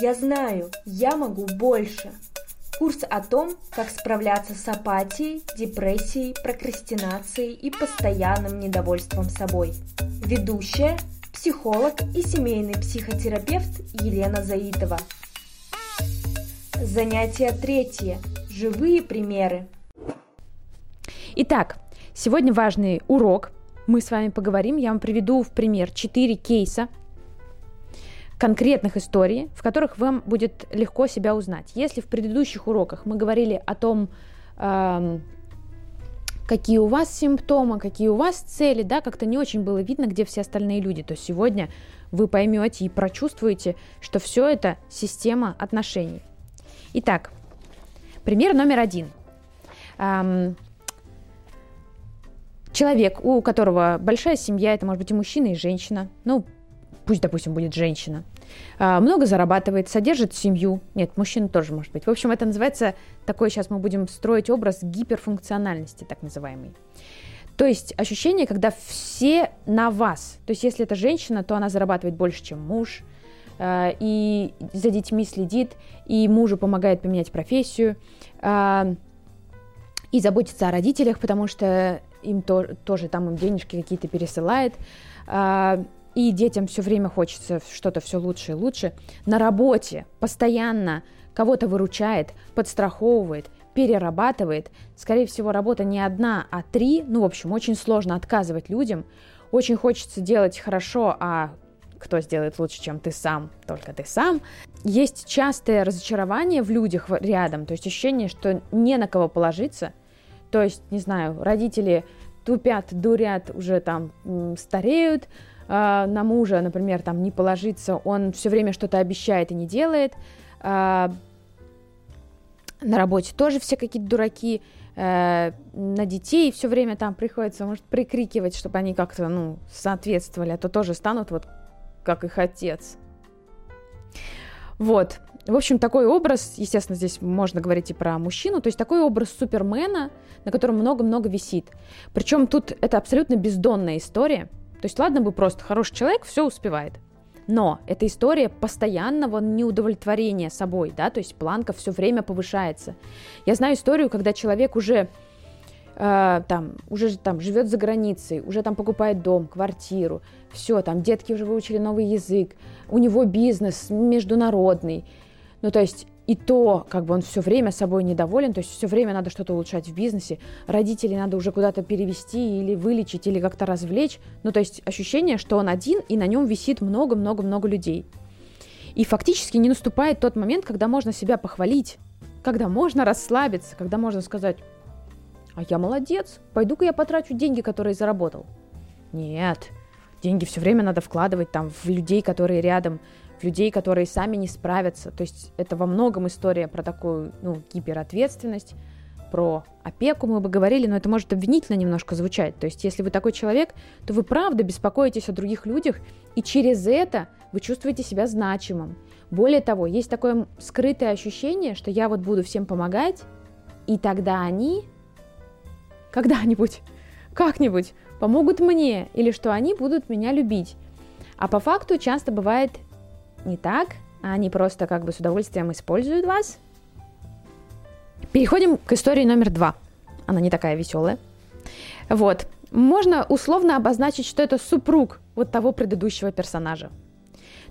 Я знаю, я могу больше. Курс о том, как справляться с апатией, депрессией, прокрастинацией и постоянным недовольством собой. Ведущая, психолог и семейный психотерапевт Елена Заитова. Занятие третье. Живые примеры. Итак, сегодня важный урок. Мы с вами поговорим. Я вам приведу в пример 4 кейса конкретных историй, в которых вам будет легко себя узнать. Если в предыдущих уроках мы говорили о том, эм, какие у вас симптомы, какие у вас цели, да, как-то не очень было видно, где все остальные люди, то сегодня вы поймете и прочувствуете, что все это система отношений. Итак, пример номер один. Эм, человек, у которого большая семья, это может быть и мужчина, и женщина, ну, пусть, допустим, будет женщина, а, много зарабатывает, содержит семью. Нет, мужчина тоже может быть. В общем, это называется, такой сейчас мы будем строить образ гиперфункциональности, так называемый. То есть ощущение, когда все на вас. То есть если это женщина, то она зарабатывает больше, чем муж, а, и за детьми следит, и мужу помогает поменять профессию, а, и заботится о родителях, потому что им то, тоже там им денежки какие-то пересылает и детям все время хочется что-то все лучше и лучше, на работе постоянно кого-то выручает, подстраховывает, перерабатывает. Скорее всего, работа не одна, а три. Ну, в общем, очень сложно отказывать людям. Очень хочется делать хорошо, а кто сделает лучше, чем ты сам, только ты сам. Есть частое разочарование в людях рядом, то есть ощущение, что не на кого положиться. То есть, не знаю, родители тупят, дурят, уже там стареют, э, на мужа, например, там не положиться, он все время что-то обещает и не делает. Э, на работе тоже все какие-то дураки, э, на детей все время там приходится, может, прикрикивать, чтобы они как-то, ну, соответствовали, а то тоже станут вот как их отец. Вот. В общем, такой образ, естественно, здесь можно говорить и про мужчину, то есть такой образ супермена, на котором много-много висит. Причем тут это абсолютно бездонная история – то есть, ладно бы просто хороший человек все успевает. Но это история постоянного неудовлетворения собой, да, то есть планка все время повышается. Я знаю историю, когда человек уже э, там, уже там живет за границей, уже там покупает дом, квартиру, все, там детки уже выучили новый язык, у него бизнес международный. Ну, то есть и то, как бы он все время собой недоволен, то есть все время надо что-то улучшать в бизнесе, родителей надо уже куда-то перевести или вылечить, или как-то развлечь. Ну, то есть ощущение, что он один, и на нем висит много-много-много людей. И фактически не наступает тот момент, когда можно себя похвалить, когда можно расслабиться, когда можно сказать, а я молодец, пойду-ка я потрачу деньги, которые заработал. Нет, деньги все время надо вкладывать там в людей, которые рядом, людей, которые сами не справятся. То есть это во многом история про такую ну, гиперответственность, про опеку мы бы говорили, но это может обвинительно немножко звучать. То есть если вы такой человек, то вы правда беспокоитесь о других людях, и через это вы чувствуете себя значимым. Более того, есть такое скрытое ощущение, что я вот буду всем помогать, и тогда они когда-нибудь, как-нибудь помогут мне, или что они будут меня любить. А по факту часто бывает не так, они просто как бы с удовольствием используют вас. Переходим к истории номер два. Она не такая веселая. Вот. Можно условно обозначить, что это супруг вот того предыдущего персонажа.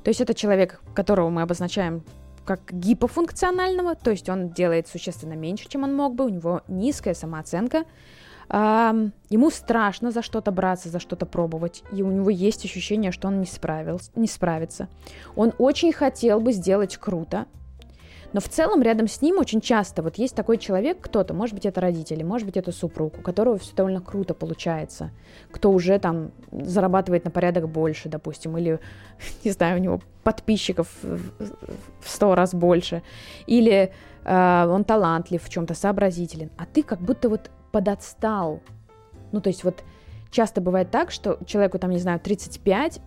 То есть это человек, которого мы обозначаем как гипофункционального, то есть он делает существенно меньше, чем он мог бы, у него низкая самооценка, ему страшно за что-то браться, за что-то пробовать, и у него есть ощущение, что он не, справился, не справится. Он очень хотел бы сделать круто, но в целом рядом с ним очень часто вот есть такой человек, кто-то, может быть это родители, может быть это супруг, у которого все довольно круто получается, кто уже там зарабатывает на порядок больше, допустим, или, не знаю, у него подписчиков в сто раз больше, или э, он талантлив в чем-то, сообразителен, а ты как будто вот подотстал. Ну, то есть вот часто бывает так, что человеку там, не знаю, 35,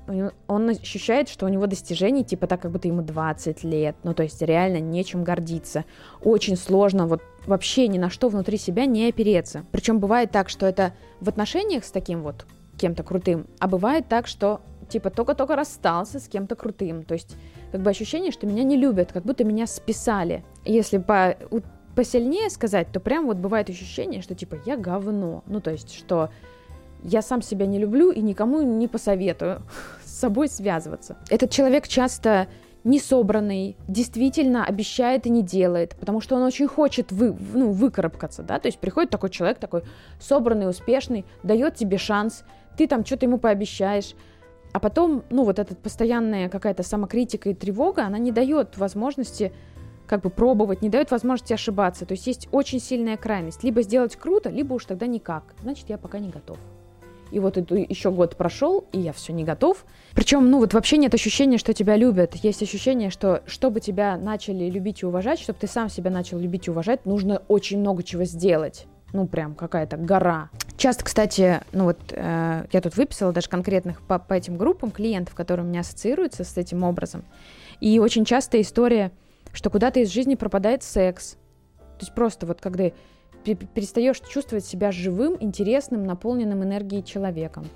он ощущает, что у него достижений типа так, как будто ему 20 лет. Ну, то есть реально нечем гордиться. Очень сложно вот вообще ни на что внутри себя не опереться. Причем бывает так, что это в отношениях с таким вот кем-то крутым, а бывает так, что типа только-только расстался с кем-то крутым. То есть как бы ощущение, что меня не любят, как будто меня списали. Если по, посильнее сказать, то прям вот бывает ощущение, что типа я говно. Ну, то есть, что я сам себя не люблю и никому не посоветую с собой связываться. Этот человек часто не собранный, действительно обещает и не делает, потому что он очень хочет вы, ну, выкарабкаться, да, то есть приходит такой человек, такой собранный, успешный, дает тебе шанс, ты там что-то ему пообещаешь, а потом, ну, вот эта постоянная какая-то самокритика и тревога, она не дает возможности как бы пробовать, не дает возможности ошибаться. То есть есть очень сильная крайность. Либо сделать круто, либо уж тогда никак. Значит, я пока не готов. И вот это еще год прошел, и я все не готов. Причем, ну вот вообще нет ощущения, что тебя любят. Есть ощущение, что чтобы тебя начали любить и уважать, чтобы ты сам себя начал любить и уважать, нужно очень много чего сделать. Ну, прям какая-то гора. Часто, кстати, ну вот э, я тут выписала даже конкретных по, по этим группам клиентов, которые у меня ассоциируются с этим образом. И очень часто история, что куда-то из жизни пропадает секс. То есть просто вот когда перестаешь чувствовать себя живым, интересным, наполненным энергией человеком.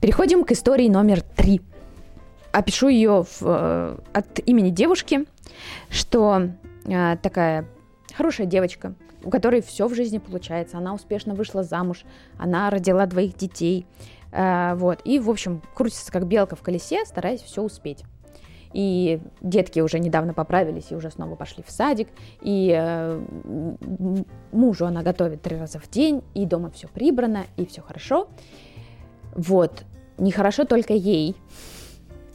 Переходим к истории номер три. Опишу ее в, э, от имени девушки, что э, такая хорошая девочка, у которой все в жизни получается. Она успешно вышла замуж, она родила двоих детей. Э, вот. И, в общем, крутится как белка в колесе, стараясь все успеть и детки уже недавно поправились и уже снова пошли в садик, и э, мужу она готовит три раза в день, и дома все прибрано, и все хорошо. Вот, нехорошо только ей,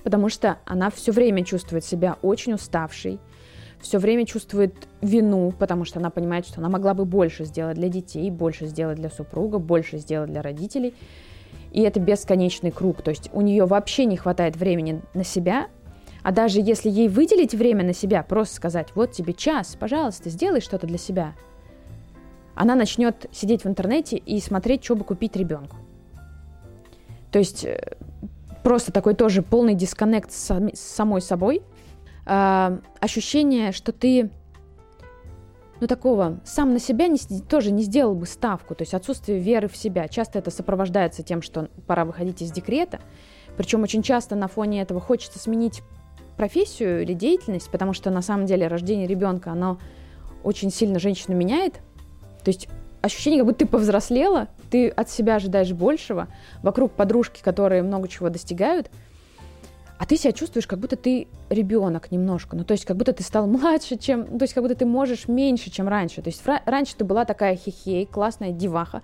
потому что она все время чувствует себя очень уставшей, все время чувствует вину, потому что она понимает, что она могла бы больше сделать для детей, больше сделать для супруга, больше сделать для родителей. И это бесконечный круг. То есть у нее вообще не хватает времени на себя, а даже если ей выделить время на себя, просто сказать, вот тебе час, пожалуйста, сделай что-то для себя, она начнет сидеть в интернете и смотреть, что бы купить ребенку. То есть э, просто такой тоже полный дисконнект с, с самой собой. Э, ощущение, что ты, ну такого, сам на себя не, тоже не сделал бы ставку. То есть отсутствие веры в себя. Часто это сопровождается тем, что пора выходить из декрета. Причем очень часто на фоне этого хочется сменить профессию или деятельность, потому что на самом деле рождение ребенка, оно очень сильно женщину меняет. То есть ощущение, как будто ты повзрослела, ты от себя ожидаешь большего, вокруг подружки, которые много чего достигают, а ты себя чувствуешь, как будто ты ребенок немножко, ну то есть как будто ты стал младше, чем, то есть как будто ты можешь меньше, чем раньше. То есть раньше ты была такая хихей, классная деваха,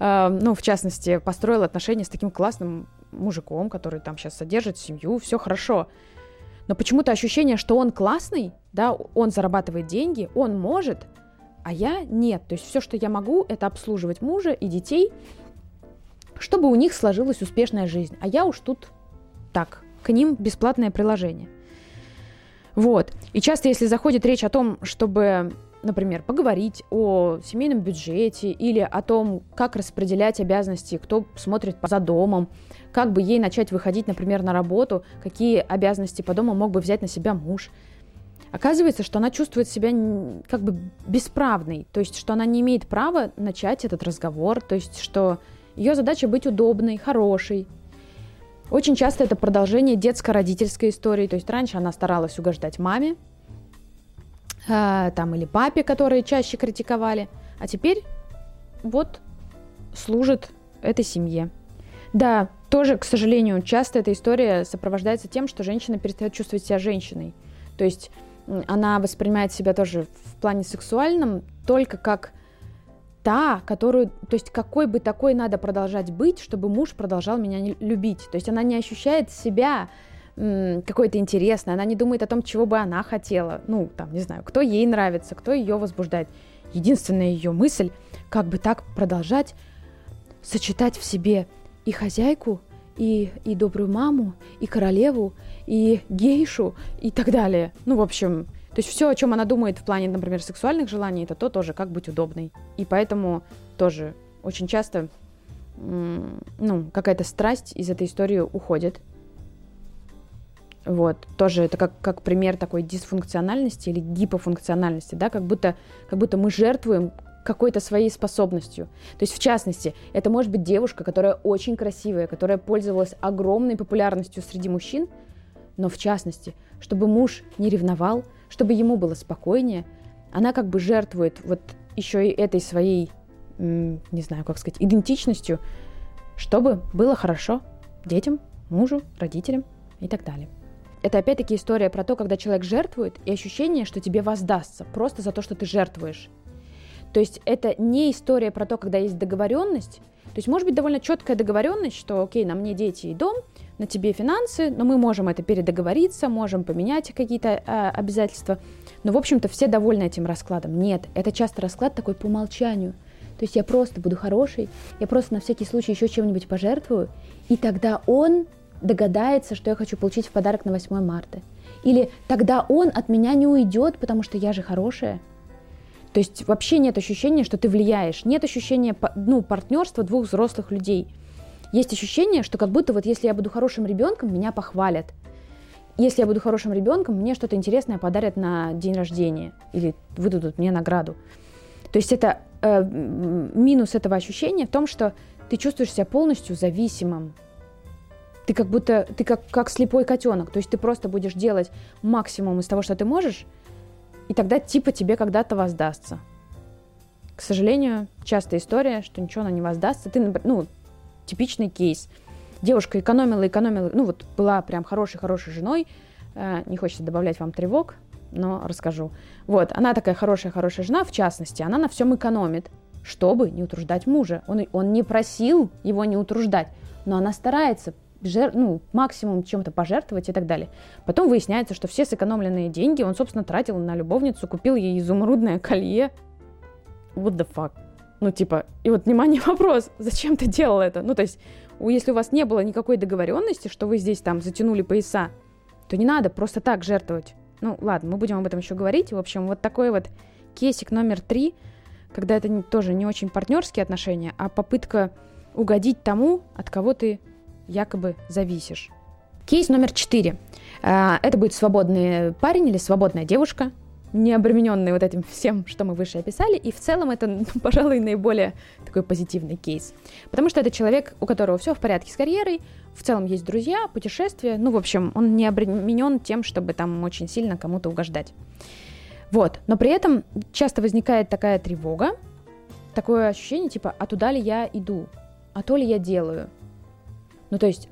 э, ну в частности построила отношения с таким классным мужиком, который там сейчас содержит семью, все хорошо но почему-то ощущение, что он классный, да, он зарабатывает деньги, он может, а я нет. То есть все, что я могу, это обслуживать мужа и детей, чтобы у них сложилась успешная жизнь. А я уж тут так, к ним бесплатное приложение. Вот. И часто, если заходит речь о том, чтобы, например, поговорить о семейном бюджете или о том, как распределять обязанности, кто смотрит за домом, как бы ей начать выходить, например, на работу, какие обязанности по дому мог бы взять на себя муж. Оказывается, что она чувствует себя как бы бесправной, то есть, что она не имеет права начать этот разговор, то есть, что ее задача быть удобной, хорошей. Очень часто это продолжение детско-родительской истории, то есть раньше она старалась угождать маме, э, там или папе, которые чаще критиковали, а теперь вот служит этой семье. Да, тоже, к сожалению, часто эта история сопровождается тем, что женщина перестает чувствовать себя женщиной. То есть она воспринимает себя тоже в плане сексуальном только как та, которую, то есть какой бы такой надо продолжать быть, чтобы муж продолжал меня любить. То есть она не ощущает себя какой-то интересной, она не думает о том, чего бы она хотела. Ну, там, не знаю, кто ей нравится, кто ее возбуждает. Единственная ее мысль, как бы так продолжать сочетать в себе и хозяйку, и, и добрую маму, и королеву, и гейшу, и так далее. Ну, в общем, то есть все, о чем она думает в плане, например, сексуальных желаний, это то тоже, как быть удобной. И поэтому тоже очень часто, ну, какая-то страсть из этой истории уходит. Вот, тоже это как, как пример такой дисфункциональности или гипофункциональности, да, как будто, как будто мы жертвуем какой-то своей способностью. То есть, в частности, это может быть девушка, которая очень красивая, которая пользовалась огромной популярностью среди мужчин, Но в частности, чтобы муж не ревновал, чтобы ему было спокойнее, она как бы жертвует вот еще и этой своей, не знаю, как сказать, идентичностью, чтобы было хорошо детям, мужу, родителям и так далее. Это опять-таки история про то, когда человек жертвует, и ощущение, что тебе воздастся просто за то, что ты жертвуешь. То есть это не история про то, когда есть договоренность. То есть может быть довольно четкая договоренность, что окей, на мне дети и дом, на тебе финансы, но мы можем это передоговориться, можем поменять какие-то э, обязательства. Но, в общем-то, все довольны этим раскладом. Нет, это часто расклад такой по умолчанию. То есть я просто буду хороший, я просто на всякий случай еще чем-нибудь пожертвую, и тогда он догадается, что я хочу получить в подарок на 8 марта. Или тогда он от меня не уйдет, потому что я же хорошая. То есть вообще нет ощущения, что ты влияешь, нет ощущения ну, партнерства двух взрослых людей. Есть ощущение, что как будто вот если я буду хорошим ребенком, меня похвалят. Если я буду хорошим ребенком, мне что-то интересное подарят на день рождения или выдадут мне награду. То есть это э, минус этого ощущения в том, что ты чувствуешь себя полностью зависимым. Ты как будто, ты как, как слепой котенок. То есть ты просто будешь делать максимум из того, что ты можешь, и тогда типа тебе когда-то воздастся. К сожалению, частая история, что ничего она не воздастся. Ты, ну, типичный кейс. Девушка экономила, экономила, ну вот была прям хорошей-хорошей женой, э, не хочется добавлять вам тревог, но расскажу. Вот, она такая хорошая-хорошая жена, в частности, она на всем экономит, чтобы не утруждать мужа. Он, он не просил его не утруждать, но она старается жер, ну, максимум чем-то пожертвовать и так далее. Потом выясняется, что все сэкономленные деньги он, собственно, тратил на любовницу, купил ей изумрудное колье. What the fuck? Ну, типа, и вот, внимание, вопрос, зачем ты делал это? Ну, то есть, если у вас не было никакой договоренности, что вы здесь там затянули пояса, то не надо просто так жертвовать. Ну, ладно, мы будем об этом еще говорить. В общем, вот такой вот кейсик номер три, когда это тоже не очень партнерские отношения, а попытка угодить тому, от кого ты якобы зависишь. Кейс номер четыре. А, это будет свободный парень или свободная девушка, не обремененный вот этим всем, что мы выше описали, и в целом это, ну, пожалуй, наиболее такой позитивный кейс. Потому что это человек, у которого все в порядке с карьерой, в целом есть друзья, путешествия, ну, в общем, он не обременен тем, чтобы там очень сильно кому-то угождать. Вот, но при этом часто возникает такая тревога, такое ощущение, типа, а туда ли я иду, а то ли я делаю, ну, то есть,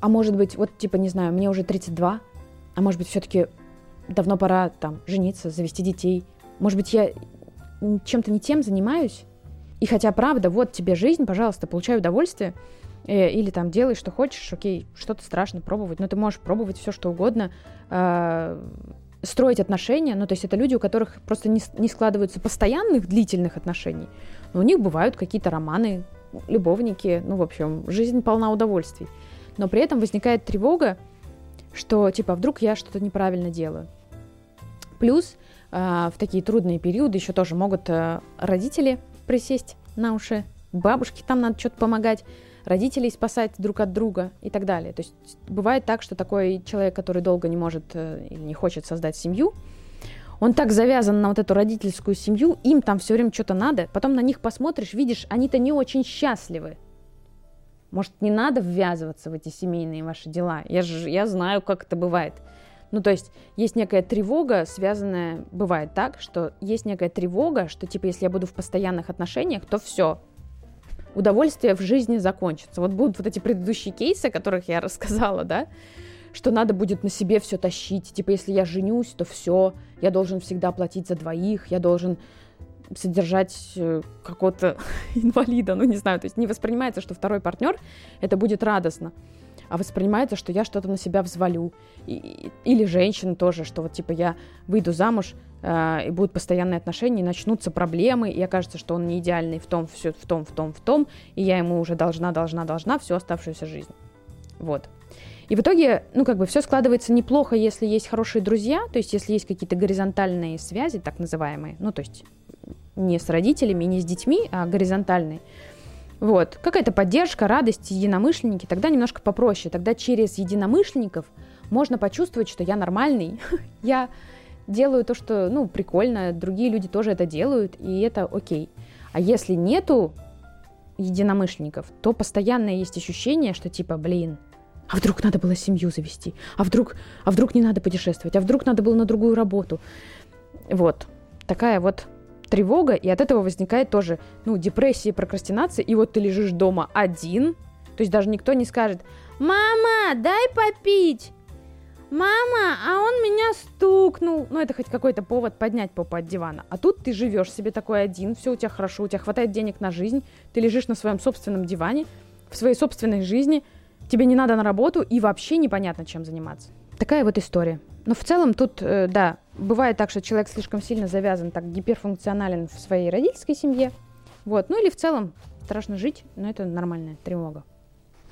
а может быть, вот, типа, не знаю, мне уже 32, а может быть, все-таки давно пора там жениться, завести детей. Может быть, я чем-то не тем занимаюсь? И хотя, правда, вот тебе жизнь, пожалуйста, получай удовольствие, э, или там делай, что хочешь, окей, что-то страшно пробовать, но ты можешь пробовать все, что угодно, э, строить отношения, ну, то есть это люди, у которых просто не, не складываются постоянных длительных отношений, но у них бывают какие-то романы, любовники, ну, в общем, жизнь полна удовольствий. Но при этом возникает тревога, что, типа, вдруг я что-то неправильно делаю. Плюс э, в такие трудные периоды еще тоже могут э, родители присесть на уши, бабушке там надо что-то помогать, родителей спасать друг от друга и так далее. То есть бывает так, что такой человек, который долго не может э, или не хочет создать семью, он так завязан на вот эту родительскую семью, им там все время что-то надо, потом на них посмотришь, видишь, они-то не очень счастливы. Может, не надо ввязываться в эти семейные ваши дела? Я же, я знаю, как это бывает. Ну, то есть, есть некая тревога, связанная, бывает так, что есть некая тревога, что, типа, если я буду в постоянных отношениях, то все, удовольствие в жизни закончится. Вот будут вот эти предыдущие кейсы, о которых я рассказала, да, что надо будет на себе все тащить. Типа, если я женюсь, то все, я должен всегда платить за двоих, я должен содержать э, какого-то инвалида, ну не знаю, то есть не воспринимается, что второй партнер это будет радостно, а воспринимается, что я что-то на себя взвалю. И, или женщина тоже, что вот типа я выйду замуж, э, и будут постоянные отношения, и начнутся проблемы, и окажется, что он не идеальный в том, все, в том, в том, в том, и я ему уже должна, должна, должна всю оставшуюся жизнь. Вот. И в итоге, ну, как бы все складывается неплохо, если есть хорошие друзья, то есть если есть какие-то горизонтальные связи, так называемые, ну, то есть не с родителями, не с детьми, а горизонтальные. Вот, какая-то поддержка, радость, единомышленники, тогда немножко попроще. Тогда через единомышленников можно почувствовать, что я нормальный, я делаю то, что, ну, прикольно, другие люди тоже это делают, и это окей. А если нету единомышленников, то постоянно есть ощущение, что типа, блин, А вдруг надо было семью завести? А вдруг, а вдруг не надо путешествовать? А вдруг надо было на другую работу? Вот. Такая вот тревога, и от этого возникает тоже, ну, депрессия, прокрастинация, и вот ты лежишь дома один, то есть даже никто не скажет, «Мама, дай попить!» «Мама, а он меня стукнул!» Ну, это хоть какой-то повод поднять попу от дивана. А тут ты живешь себе такой один, все у тебя хорошо, у тебя хватает денег на жизнь, ты лежишь на своем собственном диване, в своей собственной жизни, тебе не надо на работу и вообще непонятно, чем заниматься. Такая вот история. Но в целом тут, э, да, бывает так, что человек слишком сильно завязан, так гиперфункционален в своей родительской семье. Вот. Ну или в целом страшно жить, но это нормальная тревога.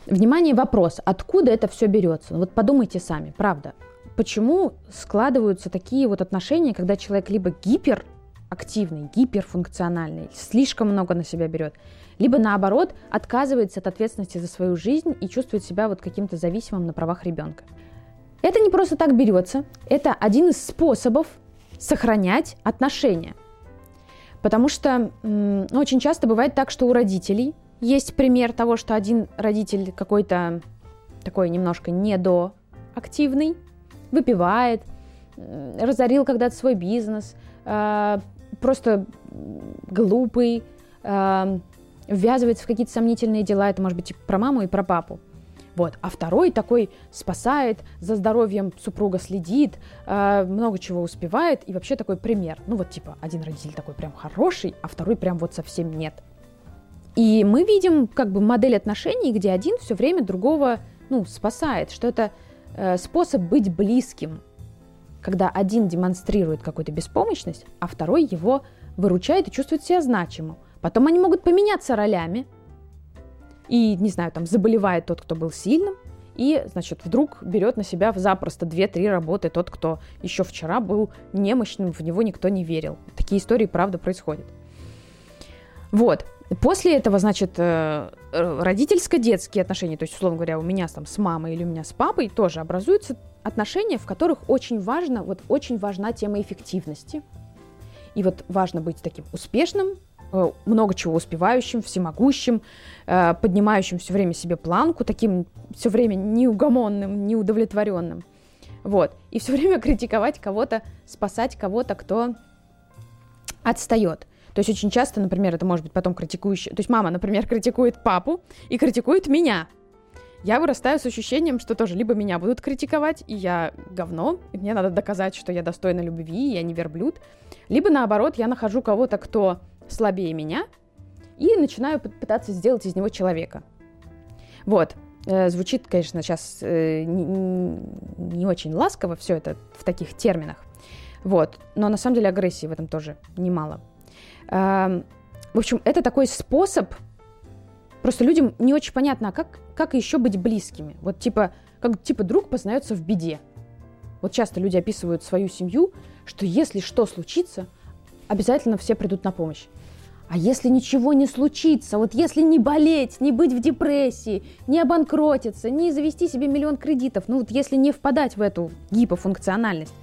Внимание, вопрос, откуда это все берется? Ну, вот подумайте сами, правда. Почему складываются такие вот отношения, когда человек либо гиперактивный, гиперфункциональный, слишком много на себя берет, либо наоборот отказывается от ответственности за свою жизнь и чувствует себя вот каким-то зависимым на правах ребенка. Это не просто так берется, это один из способов сохранять отношения. Потому что м, очень часто бывает так, что у родителей есть пример того, что один родитель какой-то такой немножко недоактивный, выпивает, разорил когда-то свой бизнес, э, просто глупый, э, ввязывается в какие-то сомнительные дела, это может быть и про маму, и про папу. Вот. А второй такой спасает, за здоровьем супруга следит, э, много чего успевает, и вообще такой пример. Ну вот типа один родитель такой прям хороший, а второй прям вот совсем нет. И мы видим как бы модель отношений, где один все время другого ну, спасает, что это э, способ быть близким, когда один демонстрирует какую-то беспомощность, а второй его выручает и чувствует себя значимым. Потом они могут поменяться ролями, и, не знаю, там заболевает тот, кто был сильным, и, значит, вдруг берет на себя запросто 2-3 работы тот, кто еще вчера был немощным, в него никто не верил. Такие истории, правда, происходят. Вот. После этого, значит, э, родительско-детские отношения, то есть, условно говоря, у меня там с мамой или у меня с папой тоже образуются отношения, в которых очень важно, вот очень важна тема эффективности. И вот важно быть таким успешным, Э, много чего успевающим, всемогущим, э, поднимающим все время себе планку, таким все время неугомонным, неудовлетворенным. Вот. И все время критиковать кого-то, спасать кого-то, кто отстает. То есть очень часто, например, это может быть потом критикующий... То есть мама, например, критикует папу и критикует меня. Я вырастаю с ощущением, что тоже либо меня будут критиковать, и я говно, и мне надо доказать, что я достойна любви, и я не верблюд. Либо наоборот, я нахожу кого-то, кто слабее меня, и начинаю пытаться сделать из него человека. Вот. Э, звучит, конечно, сейчас э, не, очень ласково все это в таких терминах. Вот. Но на самом деле агрессии в этом тоже немало. Эм, в общем, это такой способ. Просто людям не очень понятно, а как, как еще быть близкими. Вот типа, как типа друг познается в беде. Вот часто люди описывают свою семью, что если что случится, обязательно все придут на помощь. А если ничего не случится, вот если не болеть, не быть в депрессии, не обанкротиться, не завести себе миллион кредитов, ну вот если не впадать в эту гипофункциональность,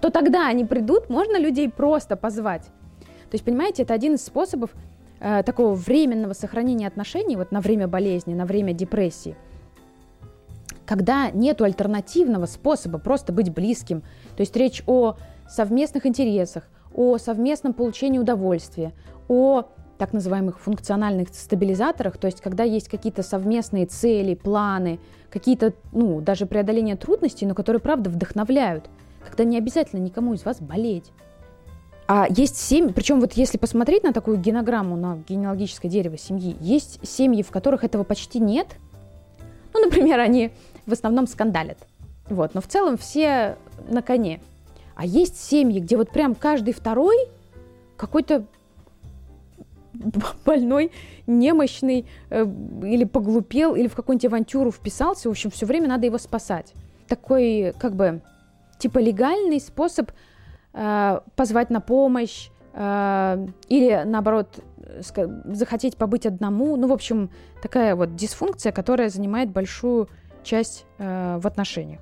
то тогда они придут, можно людей просто позвать. То есть, понимаете, это один из способов э, такого временного сохранения отношений вот на время болезни, на время депрессии. Когда нет альтернативного способа просто быть близким, то есть речь о совместных интересах, о совместном получении удовольствия, о так называемых функциональных стабилизаторах, то есть когда есть какие-то совместные цели, планы, какие-то, ну, даже преодоление трудностей, но которые, правда, вдохновляют, когда не обязательно никому из вас болеть. А есть семьи, причем вот если посмотреть на такую генограмму, на генеалогическое дерево семьи, есть семьи, в которых этого почти нет. Ну, например, они в основном скандалят. Вот, но в целом все на коне. А есть семьи, где вот прям каждый второй какой-то больной, немощный, э, или поглупел, или в какую-нибудь авантюру вписался. В общем, все время надо его спасать. Такой, как бы, типа легальный способ э, позвать на помощь, э, или наоборот захотеть побыть одному. Ну, в общем, такая вот дисфункция, которая занимает большую часть э, в отношениях.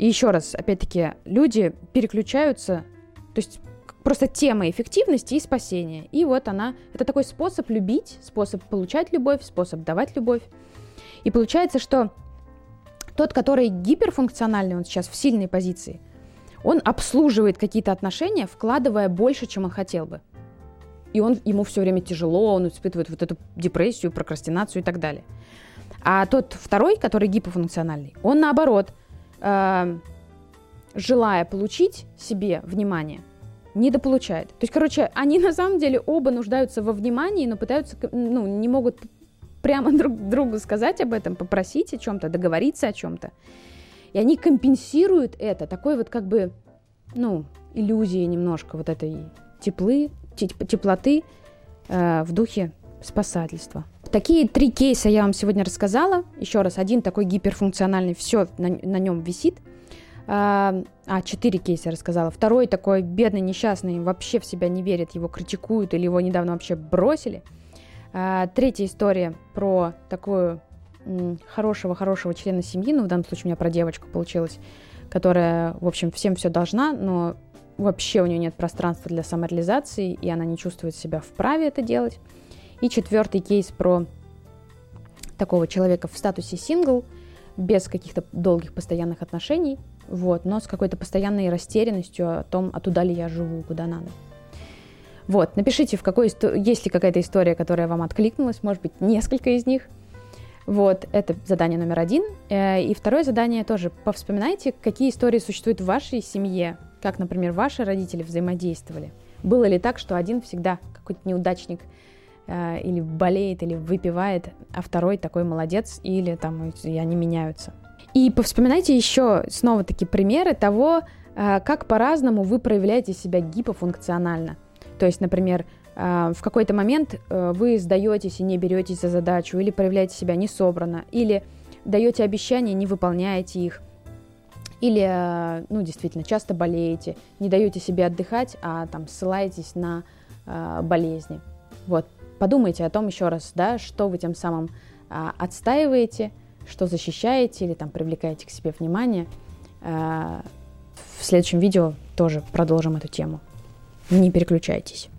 И еще раз, опять-таки, люди переключаются, то есть просто тема эффективности и спасения. И вот она, это такой способ любить, способ получать любовь, способ давать любовь. И получается, что Тот, который гиперфункциональный, он сейчас в сильной позиции, он обслуживает какие-то отношения, вкладывая больше, чем он хотел бы. И он, ему все время тяжело, он испытывает вот эту депрессию, прокрастинацию и так далее. А тот второй, который гипофункциональный, он наоборот, э, желая получить себе внимание, недополучает. То есть, короче, они на самом деле оба нуждаются во внимании, но пытаются, ну, не могут прямо друг другу сказать об этом, попросить о чем-то, договориться о чем-то. И они компенсируют это такой вот как бы, ну, иллюзией немножко вот этой теплы, теплоты э, в духе спасательства. Такие три кейса я вам сегодня рассказала. Еще раз, один такой гиперфункциональный, все на, на нем висит. А, а, четыре кейса рассказала. Второй такой бедный, несчастный, вообще в себя не верит, его критикуют или его недавно вообще бросили. А, третья история про такую хорошего-хорошего члена семьи, ну, в данном случае у меня про девочку получилось, которая, в общем, всем все должна, но вообще у нее нет пространства для самореализации, и она не чувствует себя вправе это делать. И четвертый кейс про такого человека в статусе сингл, без каких-то долгих постоянных отношений, вот, но с какой-то постоянной растерянностью о том, а туда ли я живу, куда надо. Вот, напишите, в какой есть ли какая-то история, которая вам откликнулась, может быть, несколько из них. Вот, это задание номер один. Э, и второе задание тоже. Повспоминайте, какие истории существуют в вашей семье, как, например, ваши родители взаимодействовали. Было ли так, что один всегда какой-то неудачник или болеет, или выпивает, а второй такой молодец, или там и они меняются. И повспоминайте еще снова такие примеры того, э, как по-разному вы проявляете себя гипофункционально. То есть, например, э, в какой-то момент э, вы сдаетесь и не беретесь за задачу, или проявляете себя не собрано, или даете обещания, не выполняете их, или, э, ну, действительно, часто болеете, не даете себе отдыхать, а там ссылаетесь на э, болезни. Вот, подумайте о том еще раз, да, что вы тем самым э, отстаиваете, что защищаете или там привлекаете к себе внимание. Э, в следующем видео тоже продолжим эту тему. Не переключайтесь.